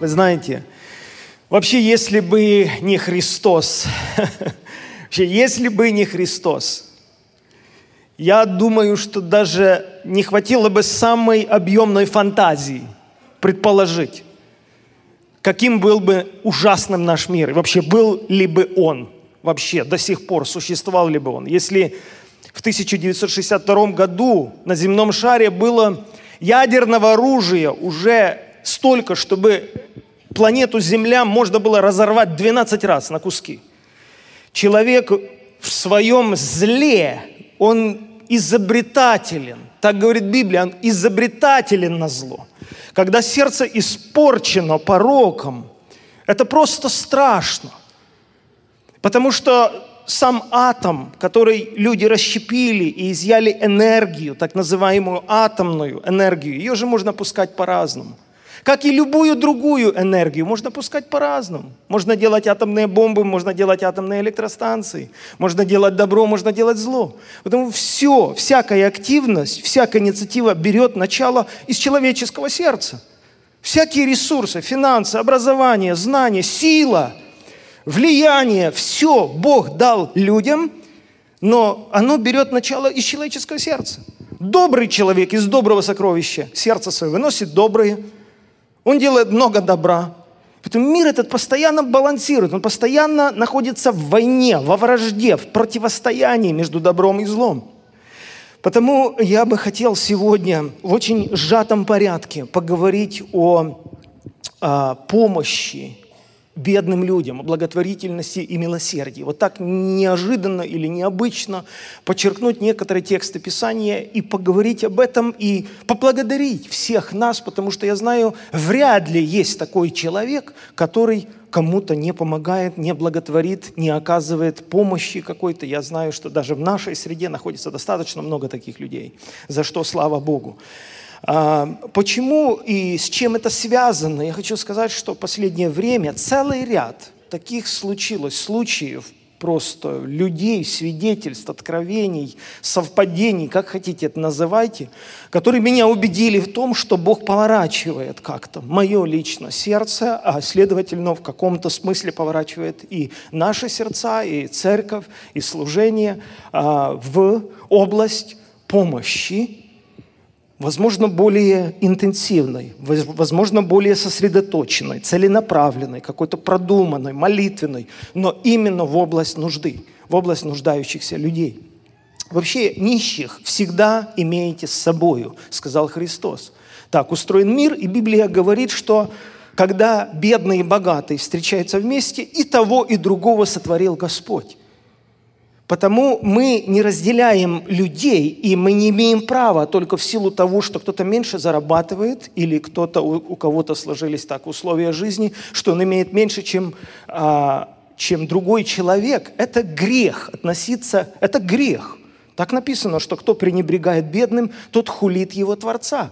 Вы знаете, вообще, если бы не Христос, вообще, если бы не Христос, я думаю, что даже не хватило бы самой объемной фантазии предположить, каким был бы ужасным наш мир, и вообще был ли бы он вообще до сих пор, существовал ли бы он. Если в 1962 году на земном шаре было ядерного оружия уже столько, чтобы планету Земля можно было разорвать 12 раз на куски. Человек в своем зле, он изобретателен. Так говорит Библия, он изобретателен на зло. Когда сердце испорчено пороком, это просто страшно. Потому что сам атом, который люди расщепили и изъяли энергию, так называемую атомную энергию, ее же можно пускать по-разному. Как и любую другую энергию, можно пускать по-разному. Можно делать атомные бомбы, можно делать атомные электростанции, можно делать добро, можно делать зло. Потому все, всякая активность, всякая инициатива берет начало из человеческого сердца. Всякие ресурсы, финансы, образование, знания, сила – влияние, все Бог дал людям, но оно берет начало из человеческого сердца. Добрый человек из доброго сокровища сердца свое выносит доброе. Он делает много добра. Поэтому мир этот постоянно балансирует, он постоянно находится в войне, во вражде, в противостоянии между добром и злом. Потому я бы хотел сегодня в очень сжатом порядке поговорить о, о помощи бедным людям, о благотворительности и милосердии. Вот так неожиданно или необычно подчеркнуть некоторые тексты Писания и поговорить об этом, и поблагодарить всех нас, потому что я знаю, вряд ли есть такой человек, который кому-то не помогает, не благотворит, не оказывает помощи какой-то. Я знаю, что даже в нашей среде находится достаточно много таких людей, за что слава Богу. А, почему и с чем это связано? Я хочу сказать, что в последнее время целый ряд таких случилось, случаев просто людей, свидетельств, откровений, совпадений, как хотите это называйте, которые меня убедили в том, что Бог поворачивает как-то мое личное сердце, а следовательно в каком-то смысле поворачивает и наши сердца, и церковь, и служение а, в область помощи возможно, более интенсивной, возможно, более сосредоточенной, целенаправленной, какой-то продуманной, молитвенной, но именно в область нужды, в область нуждающихся людей. Вообще, нищих всегда имеете с собою, сказал Христос. Так устроен мир, и Библия говорит, что когда бедные и богатые встречаются вместе, и того, и другого сотворил Господь. Потому мы не разделяем людей, и мы не имеем права только в силу того, что кто-то меньше зарабатывает, или кто-то, у, у кого-то сложились так условия жизни, что он имеет меньше, чем, а, чем другой человек. Это грех относиться, это грех. Так написано, что кто пренебрегает бедным, тот хулит его Творца.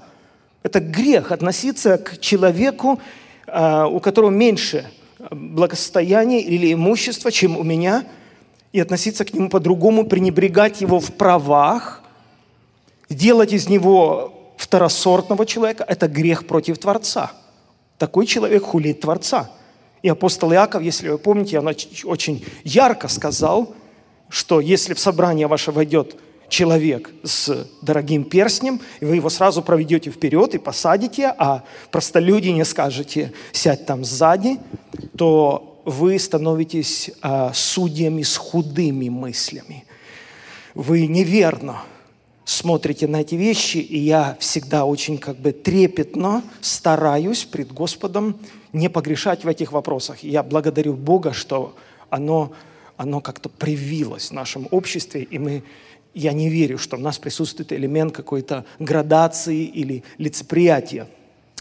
Это грех относиться к человеку, а, у которого меньше благосостояния или имущества, чем у меня – и относиться к нему по-другому, пренебрегать его в правах, делать из него второсортного человека – это грех против Творца. Такой человек хулит Творца. И апостол Иаков, если вы помните, он очень ярко сказал, что если в собрание ваше войдет человек с дорогим перстнем, и вы его сразу проведете вперед и посадите, а простолюди не скажете «сядь там сзади», то вы становитесь а, судьями с худыми мыслями. Вы неверно смотрите на эти вещи, и я всегда очень как бы трепетно стараюсь пред Господом не погрешать в этих вопросах. Я благодарю Бога, что оно, оно как-то привилось в нашем обществе, и мы я не верю, что в нас присутствует элемент какой-то градации или лицеприятия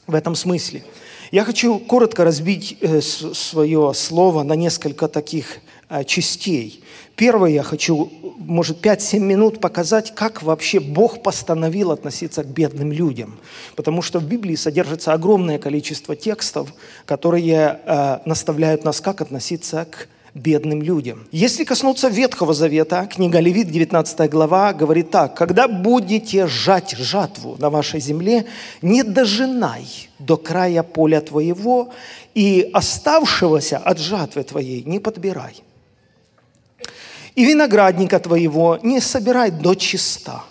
в этом смысле. Я хочу коротко разбить э, свое слово на несколько таких э, частей. Первое, я хочу, может, 5-7 минут показать, как вообще Бог постановил относиться к бедным людям. Потому что в Библии содержится огромное количество текстов, которые э, наставляют нас, как относиться к бедным людям. Если коснуться Ветхого Завета, книга Левит, 19 глава, говорит так. «Когда будете жать жатву на вашей земле, не дожинай до края поля твоего, и оставшегося от жатвы твоей не подбирай. И виноградника твоего не собирай до чиста,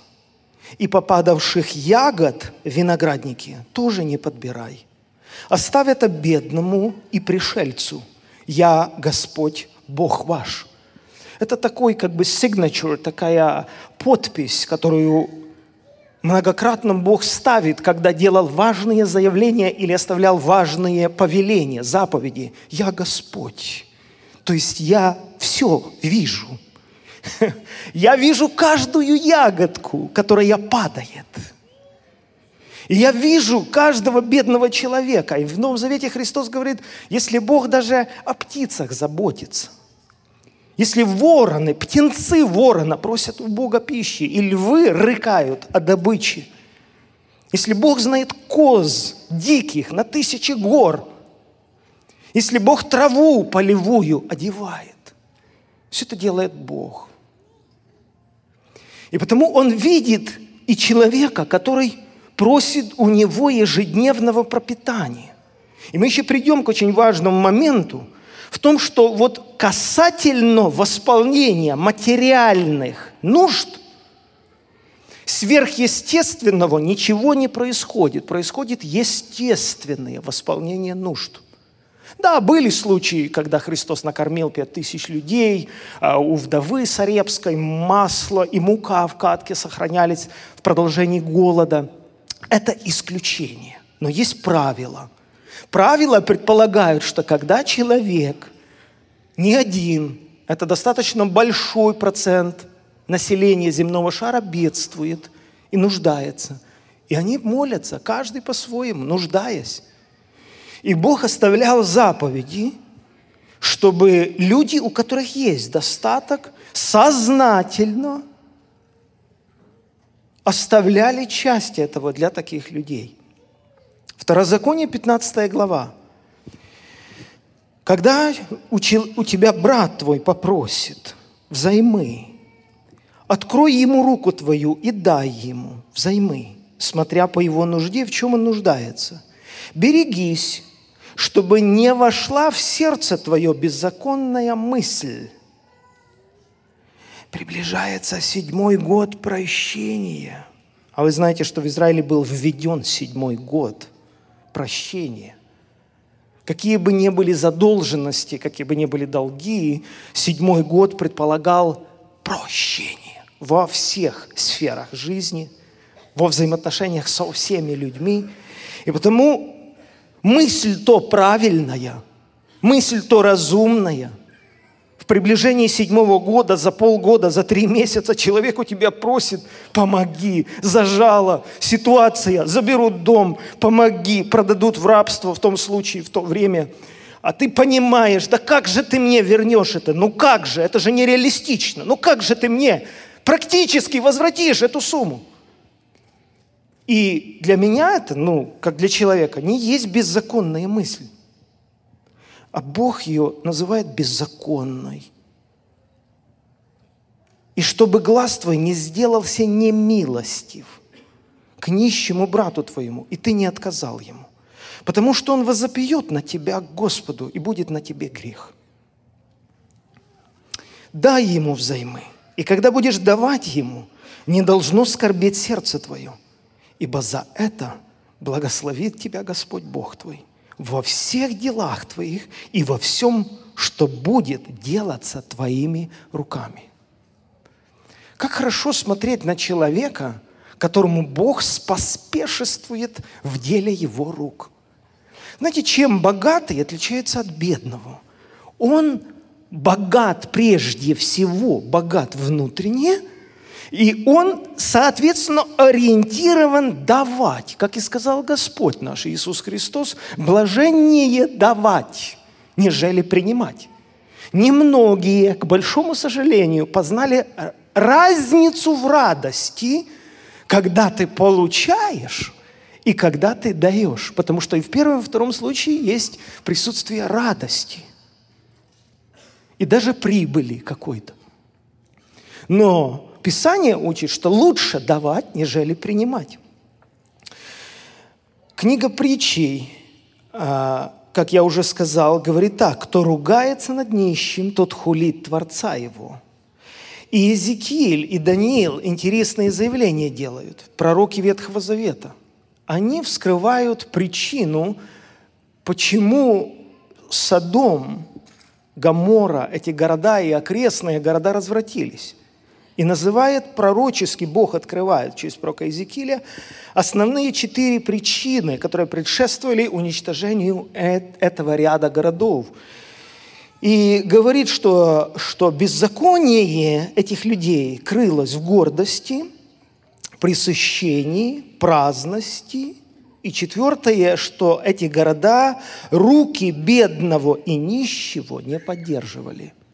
и попадавших ягод виноградники тоже не подбирай. Оставь это бедному и пришельцу. Я Господь Бог ваш. Это такой как бы signature, такая подпись, которую многократно Бог ставит, когда делал важные заявления или оставлял важные повеления, заповеди. Я Господь. То есть я все вижу. Я вижу каждую ягодку, которая падает. И я вижу каждого бедного человека. И в Новом Завете Христос говорит, если Бог даже о птицах заботится, если вороны, птенцы ворона просят у Бога пищи, и львы рыкают о добыче, если Бог знает коз диких на тысячи гор, если Бог траву полевую одевает, все это делает Бог. И потому Он видит и человека, который просит у него ежедневного пропитания. И мы еще придем к очень важному моменту – в том, что вот касательно восполнения материальных нужд, сверхъестественного ничего не происходит. Происходит естественное восполнение нужд. Да, были случаи, когда Христос накормил пять тысяч людей, а у вдовы Сарепской масло и мука в катке сохранялись в продолжении голода. Это исключение. Но есть правило – Правила предполагают, что когда человек не один, это достаточно большой процент населения земного шара бедствует и нуждается. И они молятся, каждый по-своему, нуждаясь. И Бог оставлял заповеди, чтобы люди, у которых есть достаток, сознательно оставляли часть этого для таких людей. Второзаконие, 15 глава. Когда у тебя брат твой попросит взаймы, открой ему руку твою и дай ему взаймы, смотря по его нужде, в чем он нуждается. Берегись, чтобы не вошла в сердце твое беззаконная мысль. Приближается седьмой год прощения. А вы знаете, что в Израиле был введен седьмой год – прощение. Какие бы ни были задолженности, какие бы ни были долги, седьмой год предполагал прощение во всех сферах жизни, во взаимоотношениях со всеми людьми. И потому мысль то правильная, мысль то разумная – в приближении седьмого года, за полгода, за три месяца человек у тебя просит, помоги, зажала, ситуация, заберут дом, помоги, продадут в рабство в том случае, в то время. А ты понимаешь, да как же ты мне вернешь это? Ну как же, это же нереалистично. Ну как же ты мне практически возвратишь эту сумму? И для меня это, ну, как для человека, не есть беззаконная мысль а Бог ее называет беззаконной. И чтобы глаз твой не сделался немилостив к нищему брату твоему, и ты не отказал ему. Потому что он возопьет на тебя к Господу, и будет на тебе грех. Дай ему взаймы, и когда будешь давать ему, не должно скорбеть сердце твое, ибо за это благословит тебя Господь Бог твой – во всех делах твоих и во всем, что будет делаться твоими руками. Как хорошо смотреть на человека, которому Бог споспешествует в деле его рук. Знаете, чем богатый отличается от бедного? Он богат прежде всего, богат внутренне – и он, соответственно, ориентирован давать. Как и сказал Господь наш Иисус Христос, блаженнее давать, нежели принимать. Немногие, к большому сожалению, познали разницу в радости, когда ты получаешь и когда ты даешь. Потому что и в первом и во втором случае есть присутствие радости. и даже прибыли какой-то. Но Писание учит, что лучше давать, нежели принимать. Книга притчей, а, как я уже сказал, говорит так, кто ругается над нищим, тот хулит Творца его. И Иезекииль, и Даниил интересные заявления делают, пророки Ветхого Завета. Они вскрывают причину, почему Содом, Гамора, эти города и окрестные города развратились. И называет пророческий, Бог открывает через пророка Иезекииля основные четыре причины, которые предшествовали уничтожению этого ряда городов. И говорит, что, что беззаконие этих людей крылось в гордости, пресыщении, праздности. И четвертое, что эти города руки бедного и нищего не поддерживали –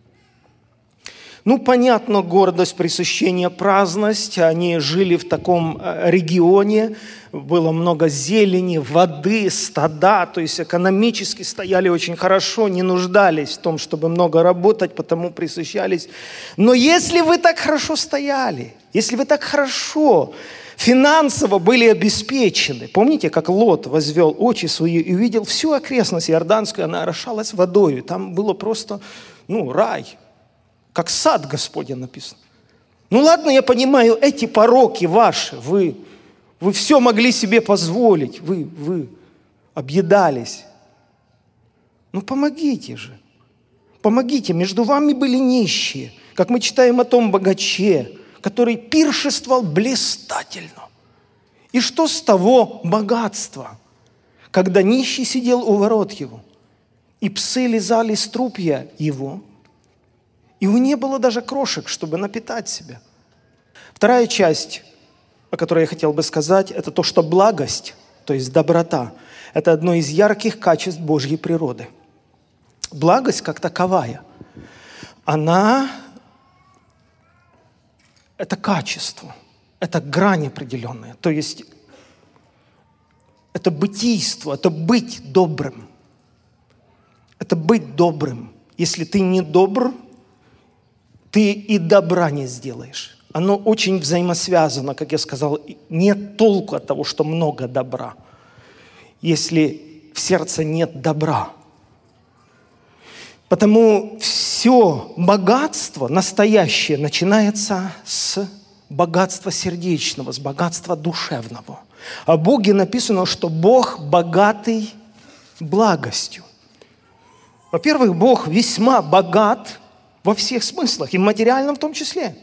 ну, понятно, гордость, пресыщение, праздность. Они жили в таком э, регионе, было много зелени, воды, стада, то есть экономически стояли очень хорошо, не нуждались в том, чтобы много работать, потому присыщались. Но если вы так хорошо стояли, если вы так хорошо финансово были обеспечены. Помните, как Лот возвел очи свои и увидел всю окрестность Иорданскую, она орошалась водой. Там было просто, ну, рай – как сад Господень написано. Ну ладно, я понимаю, эти пороки ваши, вы, вы все могли себе позволить, вы, вы объедались. Ну помогите же, помогите. Между вами были нищие, как мы читаем о том богаче, который пиршествовал блистательно. И что с того богатства, когда нищий сидел у ворот его, и псы лизали струпья его – и у не было даже крошек, чтобы напитать себя. Вторая часть, о которой я хотел бы сказать, это то, что благость, то есть доброта, это одно из ярких качеств Божьей природы. Благость как таковая, она – это качество, это грань определенная, то есть это бытийство, это быть добрым. Это быть добрым. Если ты не добр, ты и добра не сделаешь. Оно очень взаимосвязано, как я сказал. Нет толку от того, что много добра, если в сердце нет добра. Потому все богатство настоящее начинается с богатства сердечного, с богатства душевного. О Боге написано, что Бог богатый благостью. Во-первых, Бог весьма богат во всех смыслах, и материальном в том числе.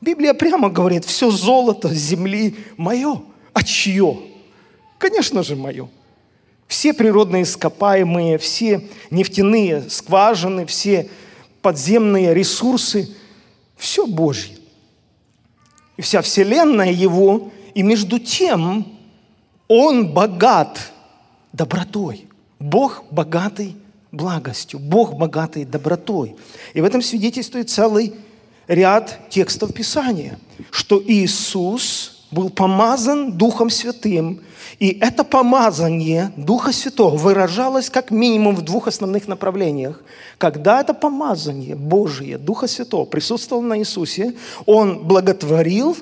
Библия прямо говорит, все золото земли мое. А чье? Конечно же, мое. Все природные ископаемые, все нефтяные скважины, все подземные ресурсы, все Божье. И вся вселенная Его, и между тем Он богат добротой. Бог богатый благостью, Бог богатый добротой. И в этом свидетельствует целый ряд текстов Писания, что Иисус был помазан Духом Святым, и это помазание Духа Святого выражалось как минимум в двух основных направлениях. Когда это помазание Божие, Духа Святого присутствовало на Иисусе, Он благотворил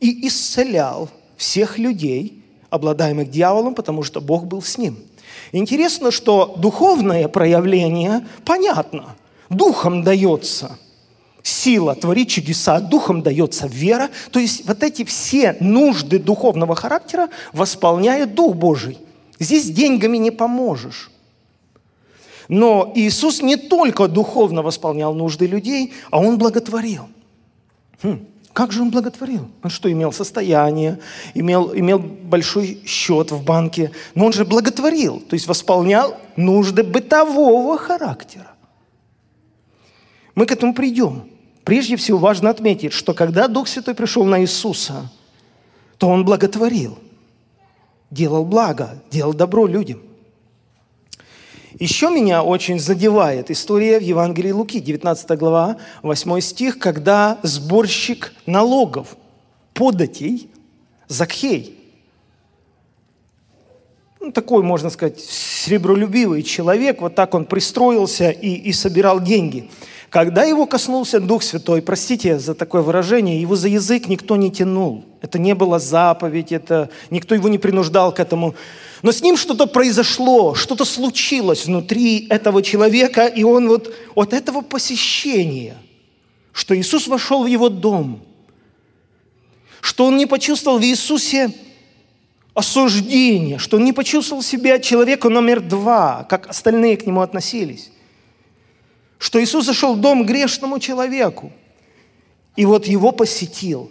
и исцелял всех людей, обладаемых дьяволом, потому что Бог был с ним – Интересно, что духовное проявление понятно. Духом дается сила творить чудеса, духом дается вера. То есть вот эти все нужды духовного характера восполняет Дух Божий. Здесь деньгами не поможешь. Но Иисус не только духовно восполнял нужды людей, а Он благотворил. Хм. Как же он благотворил? Он что, имел состояние, имел, имел большой счет в банке, но он же благотворил, то есть восполнял нужды бытового характера. Мы к этому придем. Прежде всего важно отметить, что когда Дух Святой пришел на Иисуса, то Он благотворил, делал благо, делал добро людям – еще меня очень задевает история в Евангелии Луки, 19 глава, 8 стих, когда сборщик налогов, податей, Закхей, ну, такой, можно сказать, сребролюбивый человек, вот так он пристроился и, и собирал деньги. Когда его коснулся Дух Святой, простите за такое выражение, его за язык никто не тянул. Это не была заповедь, это, никто его не принуждал к этому. Но с ним что-то произошло, что-то случилось внутри этого человека, и он вот от этого посещения, что Иисус вошел в его дом, что он не почувствовал в Иисусе осуждение, что он не почувствовал себя человеком номер два, как остальные к нему относились что Иисус зашел в дом грешному человеку. И вот его посетил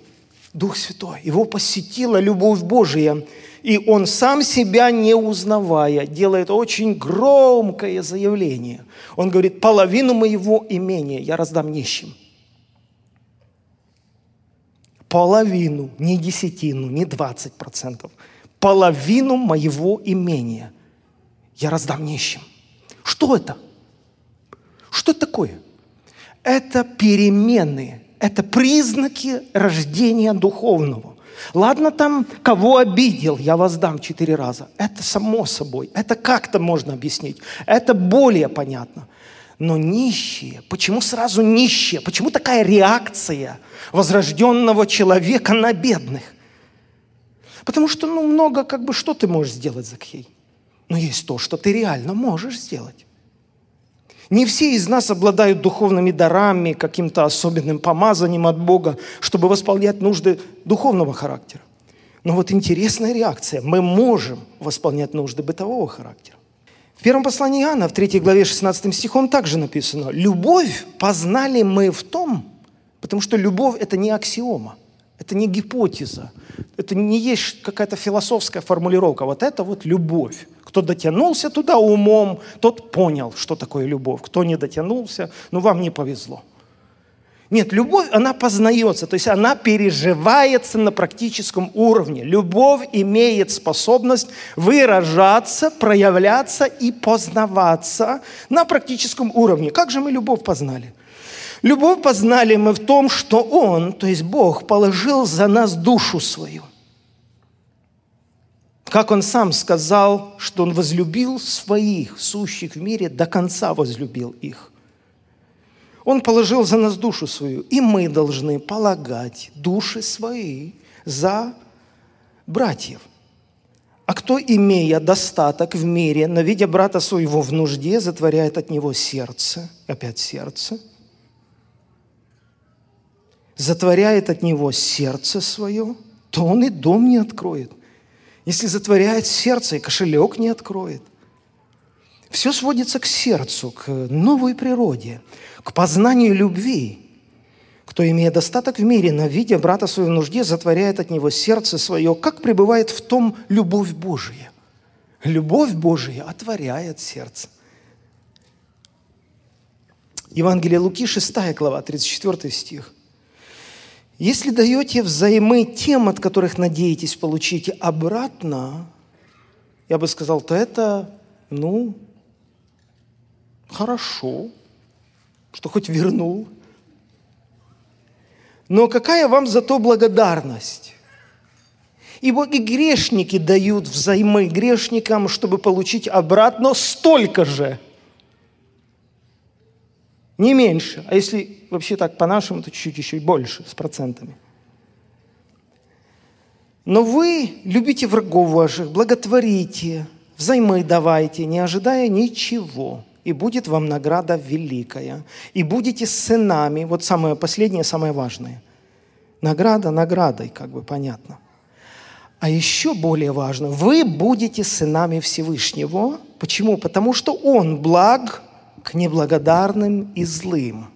Дух Святой, его посетила любовь Божия. И он сам себя не узнавая, делает очень громкое заявление. Он говорит, половину моего имения я раздам нищим. Половину, не десятину, не двадцать процентов. Половину моего имения я раздам нищим. Что это? Что такое? Это перемены, это признаки рождения духовного. Ладно там, кого обидел, я вас дам четыре раза. Это само собой, это как-то можно объяснить. Это более понятно. Но нищие, почему сразу нищие? Почему такая реакция возрожденного человека на бедных? Потому что, ну, много, как бы, что ты можешь сделать, Закхей? Но есть то, что ты реально можешь сделать. Не все из нас обладают духовными дарами, каким-то особенным помазанием от Бога, чтобы восполнять нужды духовного характера. Но вот интересная реакция. Мы можем восполнять нужды бытового характера. В первом послании Иоанна, в 3 главе 16 стихом также написано, «Любовь познали мы в том, потому что любовь – это не аксиома, это не гипотеза, это не есть какая-то философская формулировка. Вот это вот любовь. Кто дотянулся туда умом, тот понял, что такое любовь. Кто не дотянулся, ну вам не повезло. Нет, любовь, она познается, то есть она переживается на практическом уровне. Любовь имеет способность выражаться, проявляться и познаваться на практическом уровне. Как же мы любовь познали? Любовь познали мы в том, что Он, то есть Бог, положил за нас душу свою. Как он сам сказал, что он возлюбил своих, сущих в мире, до конца возлюбил их. Он положил за нас душу свою, и мы должны полагать души свои за братьев. А кто, имея достаток в мире, но видя брата своего в нужде, затворяет от него сердце, опять сердце, затворяет от него сердце свое, то он и дом не откроет – если затворяет сердце, и кошелек не откроет. Все сводится к сердцу, к новой природе, к познанию любви. Кто, имея достаток в мире, но видя брата своего в нужде, затворяет от него сердце свое, как пребывает в том любовь Божия. Любовь Божия отворяет сердце. Евангелие Луки, 6 глава, 34 стих – если даете взаймы тем, от которых надеетесь получить обратно, я бы сказал, то это, ну, хорошо, что хоть вернул. Но какая вам за то благодарность? Ибо и грешники дают взаймы грешникам, чтобы получить обратно столько же – не меньше. А если вообще так по-нашему, то чуть-чуть еще и больше, с процентами. Но вы любите врагов ваших, благотворите, взаймы давайте, не ожидая ничего. И будет вам награда великая. И будете сынами. Вот самое последнее, самое важное. Награда наградой, как бы понятно. А еще более важно, вы будете сынами Всевышнего. Почему? Потому что Он благ, к неблагодарным и злым.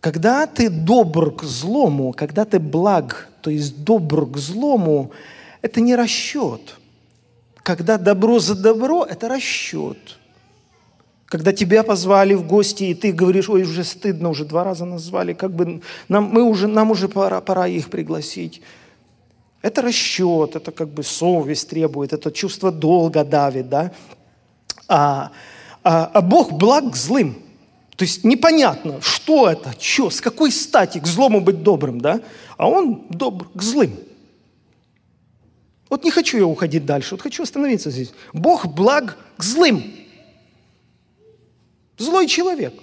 Когда ты добр к злому, когда ты благ, то есть добр к злому, это не расчет. Когда добро за добро, это расчет. Когда тебя позвали в гости, и ты говоришь, ой, уже стыдно, уже два раза назвали, как бы нам, мы уже, нам уже пора, пора их пригласить. Это расчет, это как бы совесть требует, это чувство долга давит, да? А, а, а Бог благ к злым. То есть непонятно, что это, что, с какой стати к злому быть добрым, да? А он добр к злым. Вот не хочу я уходить дальше, вот хочу остановиться здесь. Бог благ к злым. Злой человек.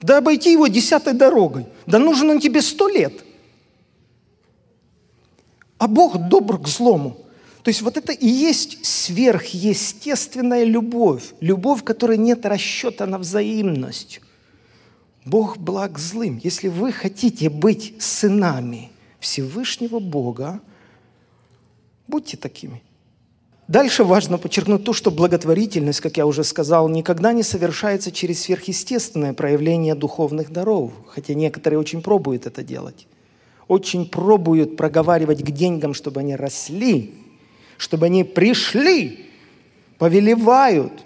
Да обойти его десятой дорогой. Да нужен он тебе сто лет. А Бог добр к злому. То есть вот это и есть сверхъестественная любовь. Любовь, которой нет расчета на взаимность. Бог благ злым. Если вы хотите быть сынами Всевышнего Бога, будьте такими. Дальше важно подчеркнуть то, что благотворительность, как я уже сказал, никогда не совершается через сверхъестественное проявление духовных даров, хотя некоторые очень пробуют это делать. Очень пробуют проговаривать к деньгам, чтобы они росли, чтобы они пришли, повелевают.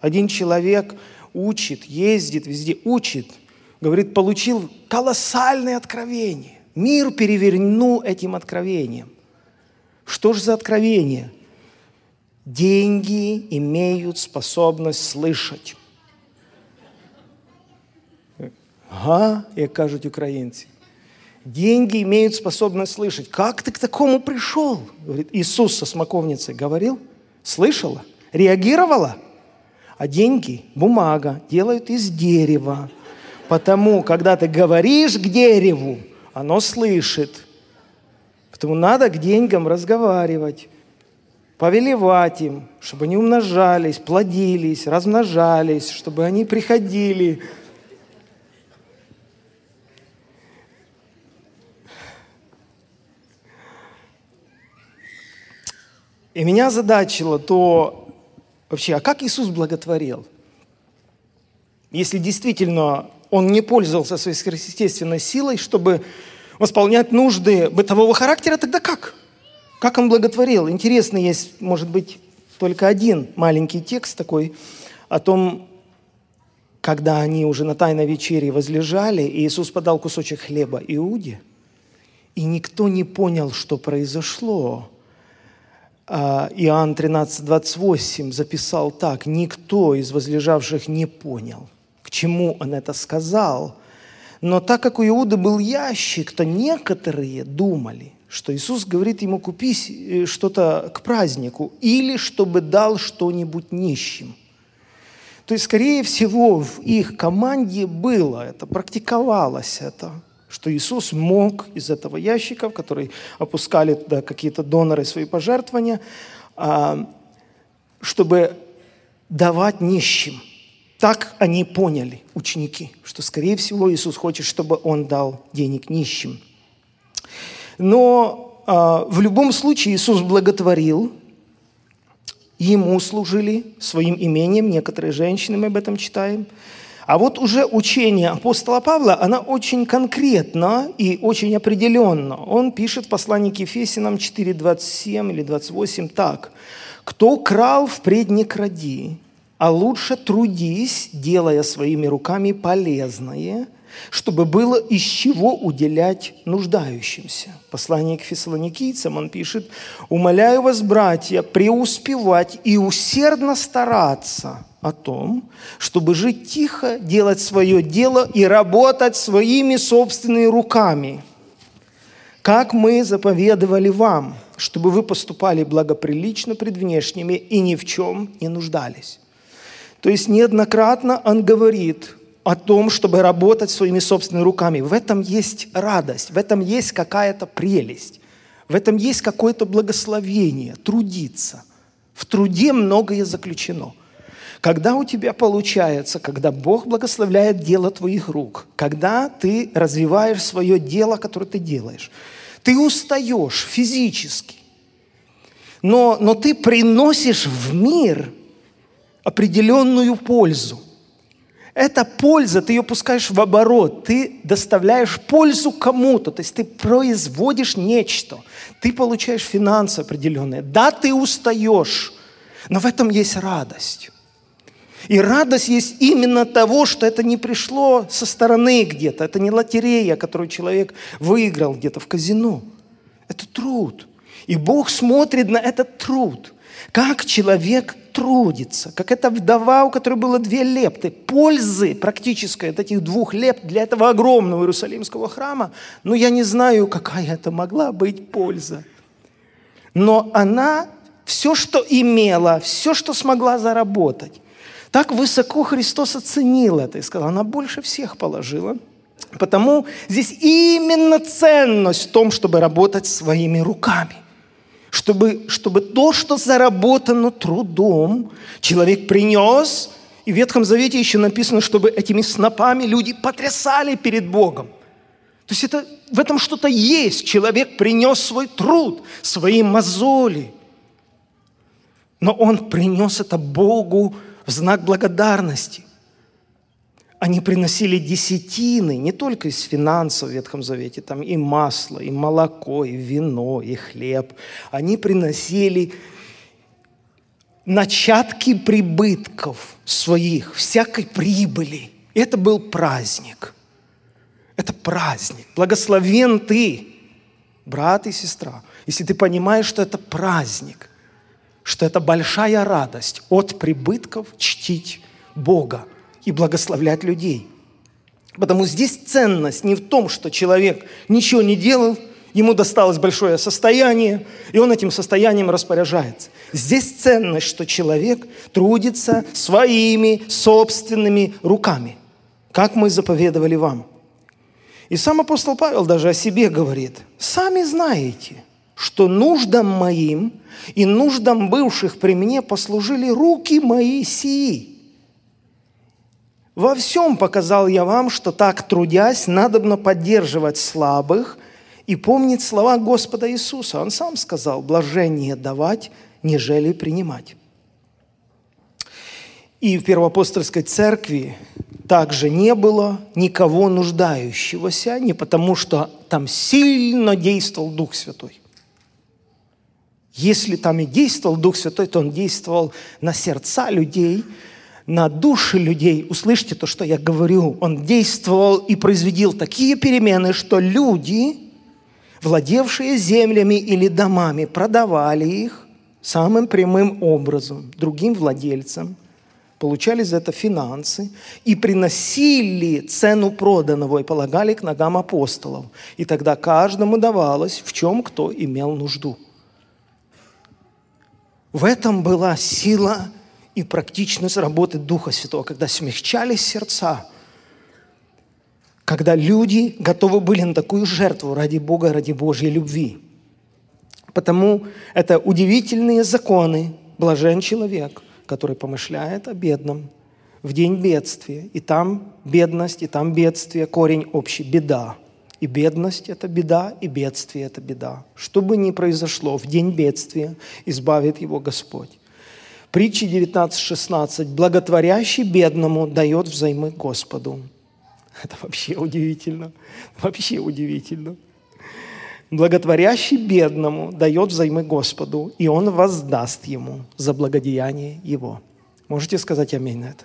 Один человек учит, ездит везде, учит, говорит, получил колоссальное откровение. Мир переверну этим откровением. Что же за откровение? Деньги имеют способность слышать. Ага, як кажуть українці. Деньги имеют способность слышать. Как ты к такому пришел? Говорит, Иисус со смоковницей говорил, слышала, реагировала. А деньги, бумага, делают из дерева. Потому, когда ты говоришь к дереву, оно слышит. Поэтому надо к деньгам разговаривать, повелевать им, чтобы они умножались, плодились, размножались, чтобы они приходили. И меня задачило то, вообще, а как Иисус благотворил? Если действительно Он не пользовался своей сверхъестественной силой, чтобы восполнять нужды бытового характера, тогда как? Как он благотворил? Интересно, есть, может быть, только один маленький текст такой о том, когда они уже на Тайной вечере возлежали, и Иисус подал кусочек хлеба Иуде, и никто не понял, что произошло. А, Иоанн 13, 28 записал так, «Никто из возлежавших не понял, к чему он это сказал, но так как у Иуды был ящик, то некоторые думали, что Иисус говорит ему купи э, что-то к празднику или чтобы дал что-нибудь нищим. То есть, скорее всего, в их команде было это, практиковалось это, что Иисус мог из этого ящика, в который опускали туда какие-то доноры свои пожертвования, а, чтобы давать нищим – так они поняли, ученики, что, скорее всего, Иисус хочет, чтобы он дал денег нищим. Но э, в любом случае Иисус благотворил, ему служили своим имением, некоторые женщины, мы об этом читаем. А вот уже учение апостола Павла, оно очень конкретно и очень определенно. Он пишет в послании к Ефесинам 4.27 или 28 так. «Кто крал, впредь не кради, а лучше трудись, делая своими руками полезное, чтобы было из чего уделять нуждающимся. Послание к фессалоникийцам он пишет, «Умоляю вас, братья, преуспевать и усердно стараться о том, чтобы жить тихо, делать свое дело и работать своими собственными руками, как мы заповедовали вам, чтобы вы поступали благоприлично пред внешними и ни в чем не нуждались». То есть неоднократно он говорит о том, чтобы работать своими собственными руками. В этом есть радость, в этом есть какая-то прелесть, в этом есть какое-то благословение, трудиться. В труде многое заключено. Когда у тебя получается, когда Бог благословляет дело твоих рук, когда ты развиваешь свое дело, которое ты делаешь, ты устаешь физически, но, но ты приносишь в мир определенную пользу. Эта польза, ты ее пускаешь в оборот, ты доставляешь пользу кому-то, то есть ты производишь нечто, ты получаешь финансы определенные. Да, ты устаешь, но в этом есть радость. И радость есть именно того, что это не пришло со стороны где-то. Это не лотерея, которую человек выиграл где-то в казино. Это труд. И Бог смотрит на этот труд. Как человек трудится, как эта вдова, у которой было две лепты. Пользы практической от этих двух лепт для этого огромного Иерусалимского храма, ну я не знаю, какая это могла быть польза. Но она все, что имела, все, что смогла заработать, Так высоко Христос оценил это и сказал, она больше всех положила. Потому здесь именно ценность в том, чтобы работать своими руками. Чтобы, чтобы то, что заработано трудом, человек принес, и в Ветхом Завете еще написано, чтобы этими снопами люди потрясали перед Богом. То есть это, в этом что-то есть. Человек принес свой труд, свои мозоли. Но он принес это Богу в знак благодарности. Они приносили десятины не только из финансов в Ветхом Завете, там и масло, и молоко, и вино, и хлеб. Они приносили начатки прибытков своих, всякой прибыли. Это был праздник. Это праздник. Благословен ты, брат и сестра, если ты понимаешь, что это праздник что это большая радость от прибытков чтить Бога и благословлять людей. Потому здесь ценность не в том, что человек ничего не делал, ему досталось большое состояние, и он этим состоянием распоряжается. Здесь ценность, что человек трудится своими собственными руками, как мы заповедовали вам. И сам апостол Павел даже о себе говорит, сами знаете – что нуждам моим и нуждам бывших при мне послужили руки мои сии. Во всем показал я вам, что так трудясь, надобно поддерживать слабых и помнить слова Господа Иисуса. Он сам сказал, блажение давать, нежели принимать. И в Первоапостольской церкви также не было никого нуждающегося, не потому что там сильно действовал Дух Святой, если там и действовал Дух Святой, то Он действовал на сердца людей, на души людей. Услышьте то, что я говорю. Он действовал и производил такие перемены, что люди, владевшие землями или домами, продавали их самым прямым образом другим владельцам, получали за это финансы и приносили цену проданного и полагали к ногам апостолов. И тогда каждому давалось, в чем кто имел нужду – в этом была сила и практичность работы Духа Святого, когда смягчались сердца, когда люди готовы были на такую жертву ради Бога, ради Божьей любви. Потому это удивительные законы, блажен человек, который помышляет о бедном в день бедствия. И там бедность, и там бедствие, корень общий, беда. И бедность – это беда, и бедствие – это беда. Что бы ни произошло, в день бедствия избавит его Господь. Притчи 19.16. «Благотворящий бедному дает взаймы Господу». Это вообще удивительно. Вообще удивительно. Благотворящий бедному дает взаймы Господу, и Он воздаст ему за благодеяние его. Можете сказать аминь на это?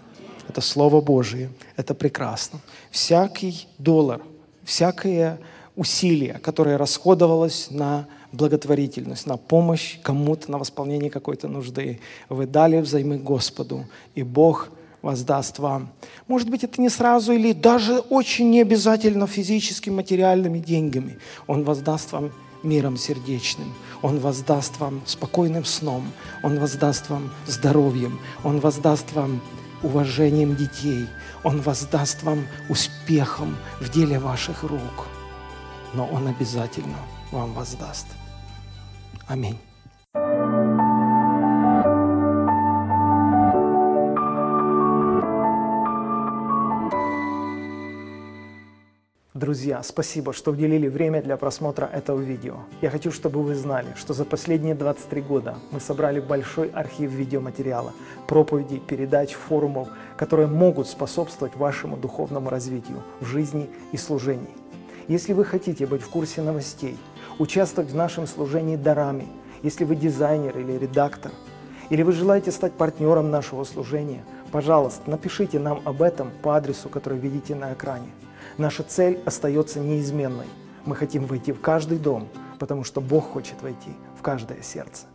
Это Слово Божие. Это прекрасно. Всякий доллар – всякое усилие, которое расходовалось на благотворительность, на помощь кому-то, на восполнение какой-то нужды. Вы дали взаймы Господу, и Бог воздаст вам. Может быть, это не сразу или даже очень не обязательно физическими, материальными деньгами. Он воздаст вам миром сердечным. Он воздаст вам спокойным сном. Он воздаст вам здоровьем. Он воздаст вам уважением детей. Он воздаст вам успехом в деле ваших рук. Но Он обязательно вам воздаст. Аминь. Друзья, спасибо, что уделили время для просмотра этого видео. Я хочу, чтобы вы знали, что за последние 23 года мы собрали большой архив видеоматериала, проповедей, передач, форумов, которые могут способствовать вашему духовному развитию в жизни и служении. Если вы хотите быть в курсе новостей, участвовать в нашем служении дарами, если вы дизайнер или редактор, или вы желаете стать партнером нашего служения, пожалуйста, напишите нам об этом по адресу, который видите на экране. Наша цель остается неизменной. Мы хотим войти в каждый дом, потому что Бог хочет войти в каждое сердце.